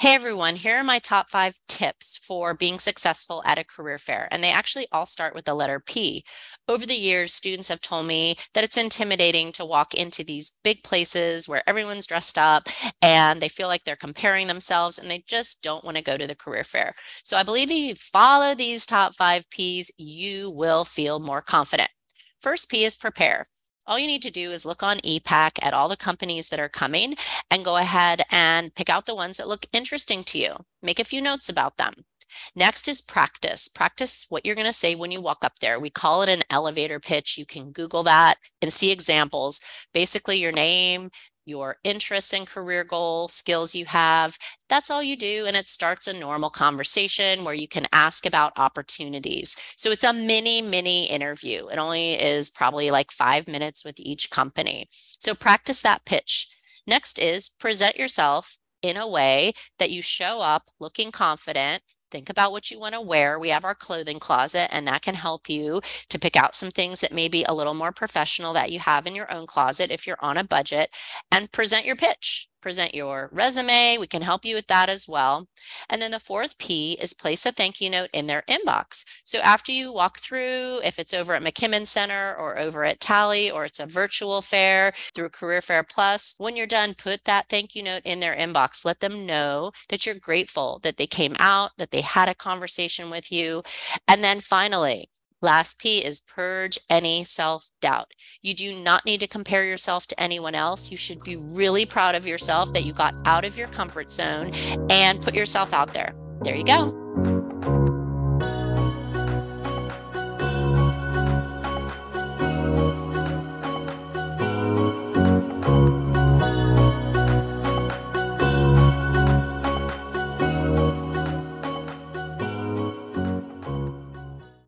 Hey everyone, here are my top five tips for being successful at a career fair. And they actually all start with the letter P. Over the years, students have told me that it's intimidating to walk into these big places where everyone's dressed up and they feel like they're comparing themselves and they just don't want to go to the career fair. So I believe if you follow these top five P's, you will feel more confident. First P is prepare all you need to do is look on ePACK at all the companies that are coming and go ahead and pick out the ones that look interesting to you. Make a few notes about them. Next is practice. Practice what you're going to say when you walk up there. We call it an elevator pitch. You can Google that and see examples. Basically, your name, your interests and career goal, skills you have. That's all you do. And it starts a normal conversation where you can ask about opportunities. So it's a mini, mini interview. It only is probably like five minutes with each company. So practice that pitch. Next is present yourself in a way that you show up looking confident think about what you want to wear. We have our clothing closet, and that can help you to pick out some things that may be a little more professional that you have in your own closet if you're on a budget and present your pitch present your resume. We can help you with that as well. And then the fourth P is place a thank you note in their inbox. So after you walk through, if it's over at McKimmon Center or over at Talley or it's a virtual fair through Career Fair Plus, when you're done, put that thank you note in their inbox. Let them know that you're grateful that they came out, that they had a conversation with you. And then finally, Last P is purge any self doubt. You do not need to compare yourself to anyone else. You should be really proud of yourself that you got out of your comfort zone and put yourself out there. There you go.